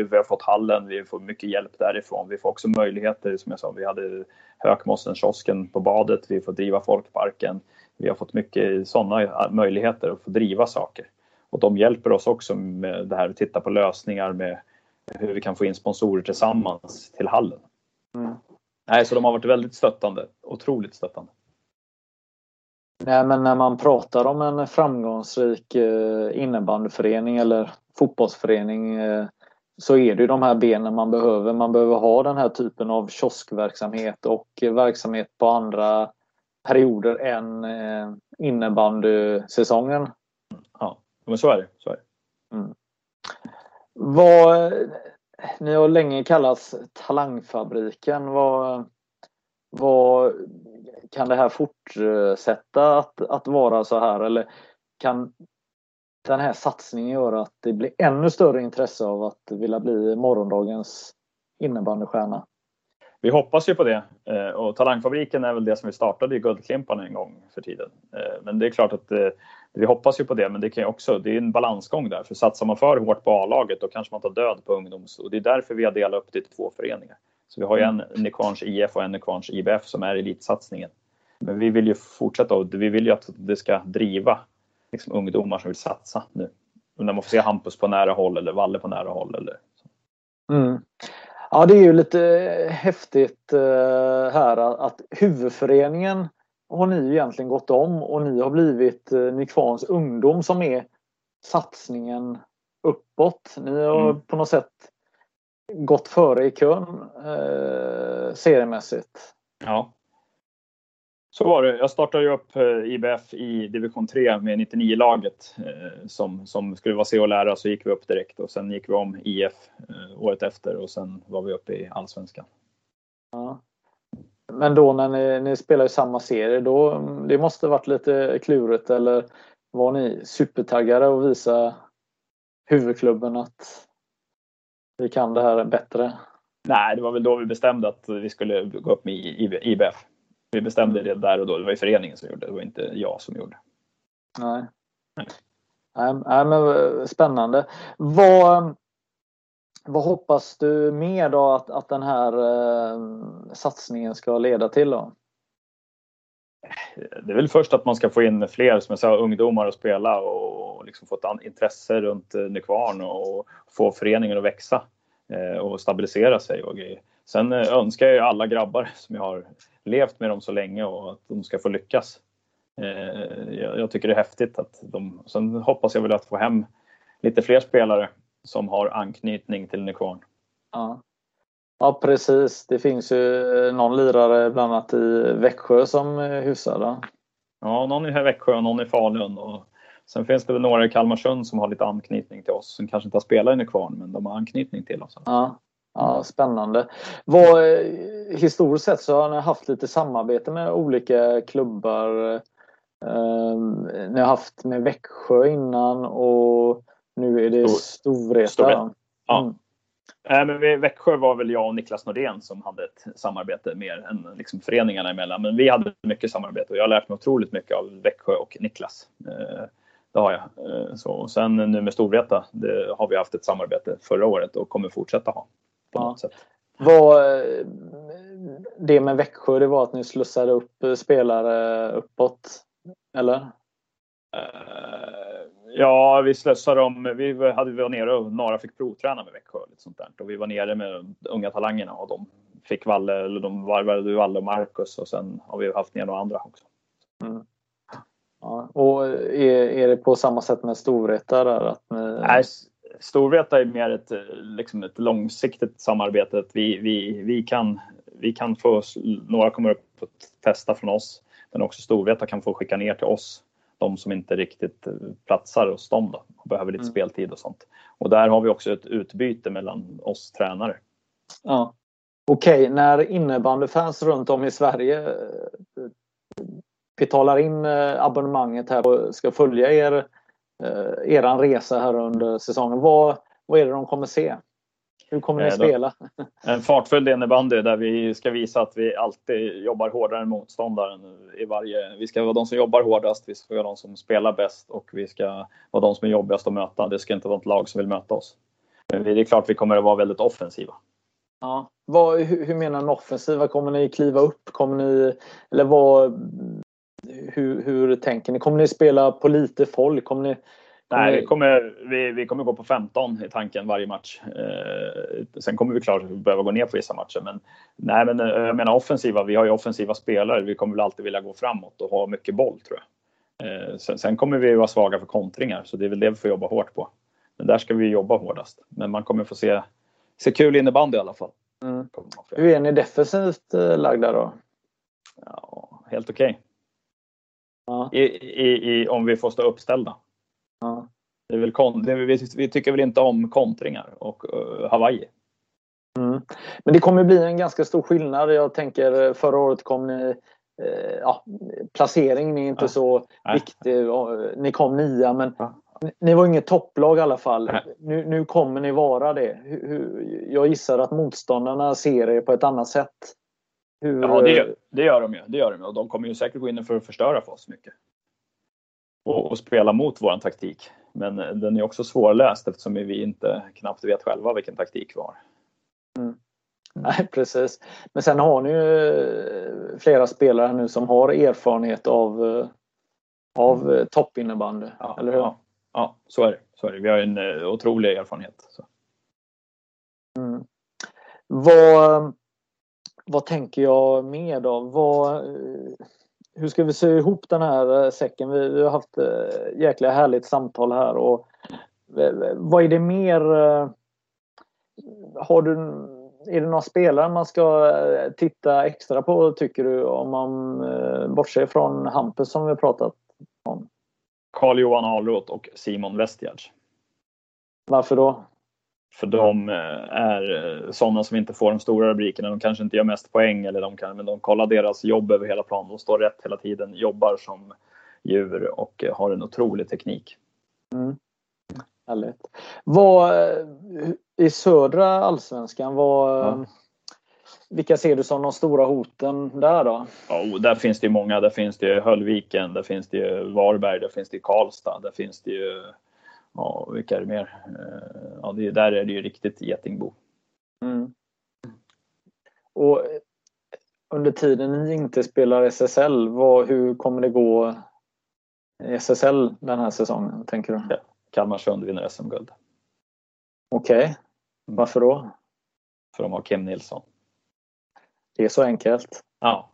vi har fått hallen, vi får mycket hjälp därifrån. Vi får också möjligheter som jag sa, vi hade Hökmossen kiosken på badet, vi får driva Folkparken. Vi har fått mycket sådana möjligheter att få driva saker. Och de hjälper oss också med det här att titta på lösningar med hur vi kan få in sponsorer tillsammans till hallen. Mm. Nej, så de har varit väldigt stöttande, otroligt stöttande. Nej, men när man pratar om en framgångsrik eh, innebandyförening eller fotbollsförening eh, så är det ju de här benen man behöver. Man behöver ha den här typen av kioskverksamhet och verksamhet på andra perioder än eh, innebandysäsongen. Ja, men så är det. Så är det. Mm. Vad, ni har länge kallats Talangfabriken. Vad, vad, kan det här fortsätta att, att vara så här eller kan den här satsningen göra att det blir ännu större intresse av att vilja bli morgondagens innebandystjärna? Vi hoppas ju på det eh, och Talangfabriken är väl det som vi startade i Guldklimpan en gång för tiden. Eh, men det är klart att eh, vi hoppas ju på det men det kan också, det är en balansgång där för satsar man för hårt på A-laget då kanske man tar död på ungdoms och det är därför vi har delat upp det i två föreningar. Så vi har ju en Nykvarns IF och en Nykvarns IBF som är elitsatsningen. Men vi vill ju fortsätta och vi vill ju att det ska driva liksom, ungdomar som vill satsa nu. när man får se Hampus på nära håll eller Valle på nära håll. Eller. Mm. Ja, det är ju lite häftigt eh, här att huvudföreningen har ni egentligen gått om och ni har blivit eh, Nykvarns ungdom som är satsningen uppåt. Ni har mm. på något sätt gått före i kön eh, seriemässigt. Ja. Så var det. Jag startade ju upp eh, IBF i division 3 med 99-laget eh, som, som skulle vara se och lära. Så gick vi upp direkt och sen gick vi om IF eh, året efter och sen var vi uppe i allsvenskan. Ja. Men då när ni, ni spelar i samma serie, då, det måste varit lite klurigt eller var ni supertaggade och visa huvudklubben att vi kan det här bättre? Nej, det var väl då vi bestämde att vi skulle gå upp med IBF. Vi bestämde det där och då. Det var ju föreningen som gjorde det. Det var inte jag som gjorde Nej. Nej. Nej, men eh, spännande. Vad, vad hoppas du mer då att, att den här eh, satsningen ska leda till då? Det är väl först att man ska få in fler som jag sa, ungdomar att spela och liksom få ett intresse runt eh, Nykvarn och få föreningen att växa eh, och stabilisera sig och grejer. Sen eh, önskar jag alla grabbar som jag har levt med dem så länge och att de ska få lyckas. Eh, jag tycker det är häftigt att de, sen hoppas jag väl att få hem lite fler spelare som har anknytning till Nykvarn. Ja. ja precis, det finns ju någon lirare bland annat i Växjö som är hyfsad. Ja, någon i Växjö och någon i Falun. Och sen finns det väl några i Kalmarsund som har lite anknytning till oss som kanske inte har spelat i Nykvarn men de har anknytning till oss. Ja. Ja, spännande. Vad, historiskt sett så har ni haft lite samarbete med olika klubbar. Eh, ni har haft med Växjö innan och nu är det Storvreta. Storvreta. Ja. Mm. Äh, men Växjö var väl jag och Niklas Nordén som hade ett samarbete mer än liksom föreningarna emellan. Men vi hade mycket samarbete och jag har lärt mig otroligt mycket av Växjö och Niklas. Eh, det har jag. Eh, så, och sen nu med Storvreta det har vi haft ett samarbete förra året och kommer fortsätta ha på ja. något sätt. Var, eh, det med Växjö, det var att ni slussade upp eh, spelare uppåt? Eller? Uh, ja, vi slussade dem. Vi hade vi var nere och några fick provträna med Växjö. Lite sånt där. Och vi var nere med unga talangerna och de fick Valle, eller de varvade Valle och Marcus och sen har vi haft ner några andra också. Mm. Ja, och är, är det på samma sätt med Storvreta? Där, att ni... Nej, Storvreta är mer ett, liksom ett långsiktigt samarbete. Vi, vi, vi, kan, vi kan få, några kommer upp och testa från oss, men också Storvreta kan få skicka ner till oss de som inte riktigt platsar hos dem då, och behöver lite mm. speltid och sånt. Och där har vi också ett utbyte mellan oss tränare. Ja. Okej, okay, när innebandyfans runt om i Sverige eh, betalar in eh, abonnemanget här och ska följa er eh, eran resa här under säsongen. Vad, vad är det de kommer se? Hur kommer ni eh, spela? En fartfull innebandy där vi ska visa att vi alltid jobbar hårdare än motståndaren. I varje, vi ska vara de som jobbar hårdast, vi ska vara de som spelar bäst och vi ska vara de som är jobbigast att möta. Det ska inte vara ett lag som vill möta oss. Men det är klart vi kommer att vara väldigt offensiva. Ja. Vad, hur, menar ni offensiva? Kommer ni kliva upp? Kommer ni, eller vad, hur, hur tänker ni? Kommer ni spela på lite folk? Kommer ni, Nej, vi kommer, vi, vi kommer gå på 15 i tanken varje match. Eh, sen kommer vi klart behöva gå ner på vissa matcher. Men, nej, men eh, jag menar offensiva. Vi har ju offensiva spelare. Vi kommer väl alltid vilja gå framåt och ha mycket boll tror jag. Eh, sen, sen, kommer vi vara svaga för kontringar, så det är väl det vi får jobba hårt på. Men där ska vi jobba hårdast. Men man kommer få se, se kul innebandy i alla fall. Mm. Hur är ni defensivt eh, lagda då? Ja, helt okej. Okay. Ja. I, i, i, om vi får stå uppställda. Ja. Det är väl kon, vi, vi, tycker väl inte om kontringar och uh, Hawaii. Mm. Men det kommer bli en ganska stor skillnad. Jag tänker eh, förra året kom ni eh, ja, placeringen är inte ja. så Nej. viktig. Ni kom nia men ja. ni var inget topplag i alla fall. Nu, nu kommer ni vara det. Jag gissar att motståndarna ser er på ett annat sätt. Hur... Ja, det gör, det gör de ju. Det gör de. Och de kommer ju säkert gå in för att förstöra för oss mycket. Och, och spela mot våran taktik. Men eh, den är också svårläst eftersom vi inte knappt vet själva vilken taktik vi har. Mm. Nej, precis. Men sen har ni ju eh, flera spelare nu som har erfarenhet av, eh, av mm. toppinnebandy, ja, eller hur? Ja, ja, så är det. Så är det. Vi har en otrolig erfarenhet. Mm. Vad, vad tänker jag mer då? Vad, hur ska vi se ihop den här eh, säcken? Vi, vi har haft äh, jäkla härligt samtal här och vad är det mer? Har du, är det några spelare man ska titta extra på tycker du om man bortser från Hampus som vi har pratat om? Carl-Johan Ahlroth och Simon Westgärds. Varför då? För de eh, är eh, sådana som inte får de stora rubrikerna. De kanske inte gör mest poäng eller de kan, men de kollar deras jobb över hela planen. De står rätt hela tiden, jobbar som djur och har en otrolig teknik. Mm. Härligt. Vad, I södra allsvenskan, vad, ja. vilka ser du som de stora hoten där då? Ja, där finns det många. Där finns det Höllviken, där finns det Varberg, där finns det Karlstad, där finns det ju Ja, vilka är det mer? Eh, ja, det, där är det ju riktigt getingbo. Mm. Och under tiden ni inte spelar SSL, vad, hur kommer det gå i SSL den här säsongen, tänker du? Kalmarsund vinner SM-guld. Okej. Okay. Varför då? För de har Kim Nilsson. Det är så enkelt? Ja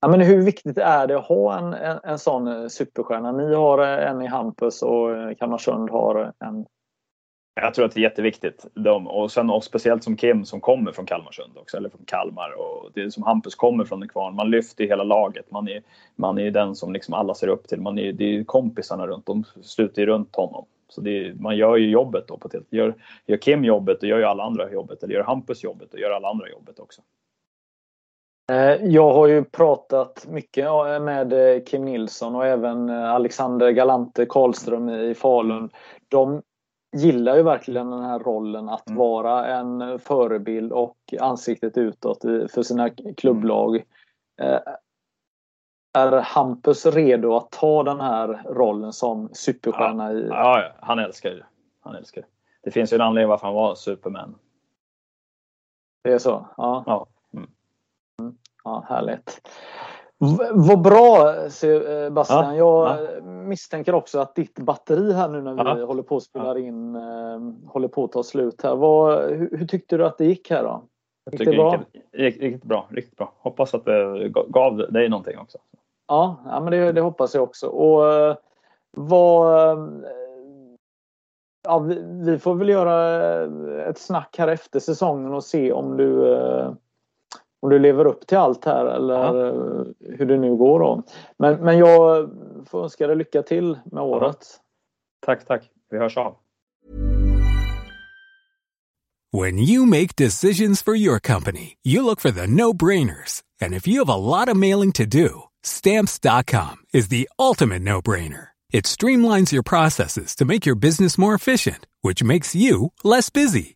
ja men hur viktigt är det att ha en, en, en sån eh, superstjärna? Ni har eh, en i Hampus och eh, Kalmarsund har en jag tror att det är jätteviktigt. De, och sen och speciellt som Kim som kommer från Kalmarsund också, eller från Kalmar. Och det är som Hampus kommer från en kvarn. Man lyfter hela laget. Man är, man är den som liksom alla ser upp till. Man är, det är kompisarna runt. De sluter ju runt honom. Så är, man gör ju jobbet då på gör, gör Kim jobbet och gör ju alla andra jobbet. Eller gör Hampus jobbet och gör alla andra jobbet också. Eh, jag har ju pratat mycket med eh, Kim Nilsson och även eh, Alexander Galante Karlström i Falun. De gillar ju verkligen den här rollen att mm. vara en förebild och ansiktet utåt för sina klubblag. Eh, är Hampus redo att ta den här rollen som superstjärna? Ja, i... ja han älskar det. Han älskar det. Finns ju en anledning varför han var Superman. Det är så? Ja. Ja, mm. Ja härligt. Vad bra Sebastian. Ja, jag ja. misstänker också att ditt batteri här nu när vi ja. håller på att spela in eh, håller på att ta slut här. Vad, hur, hur, tyckte du att det gick här då? Gick det bra? Gick, riktigt bra, riktigt bra. Hoppas att det gav dig någonting också. Ja, ja men det, det hoppas jag också. Och eh, vad eh, Ja, vi, vi, får väl göra ett snack här efter säsongen och se om du om du lever upp till allt här eller ja. hur det nu går då. Men, men jag får önska dig lycka till med året. Tack, tack. Vi hörs av. When you make decisions for your company, you look for the no-brainers. And if you have a lot of mailing to do, stamps.com is the ultimate no-brainer. It streamlines your processes to make your business more efficient, which makes you less busy.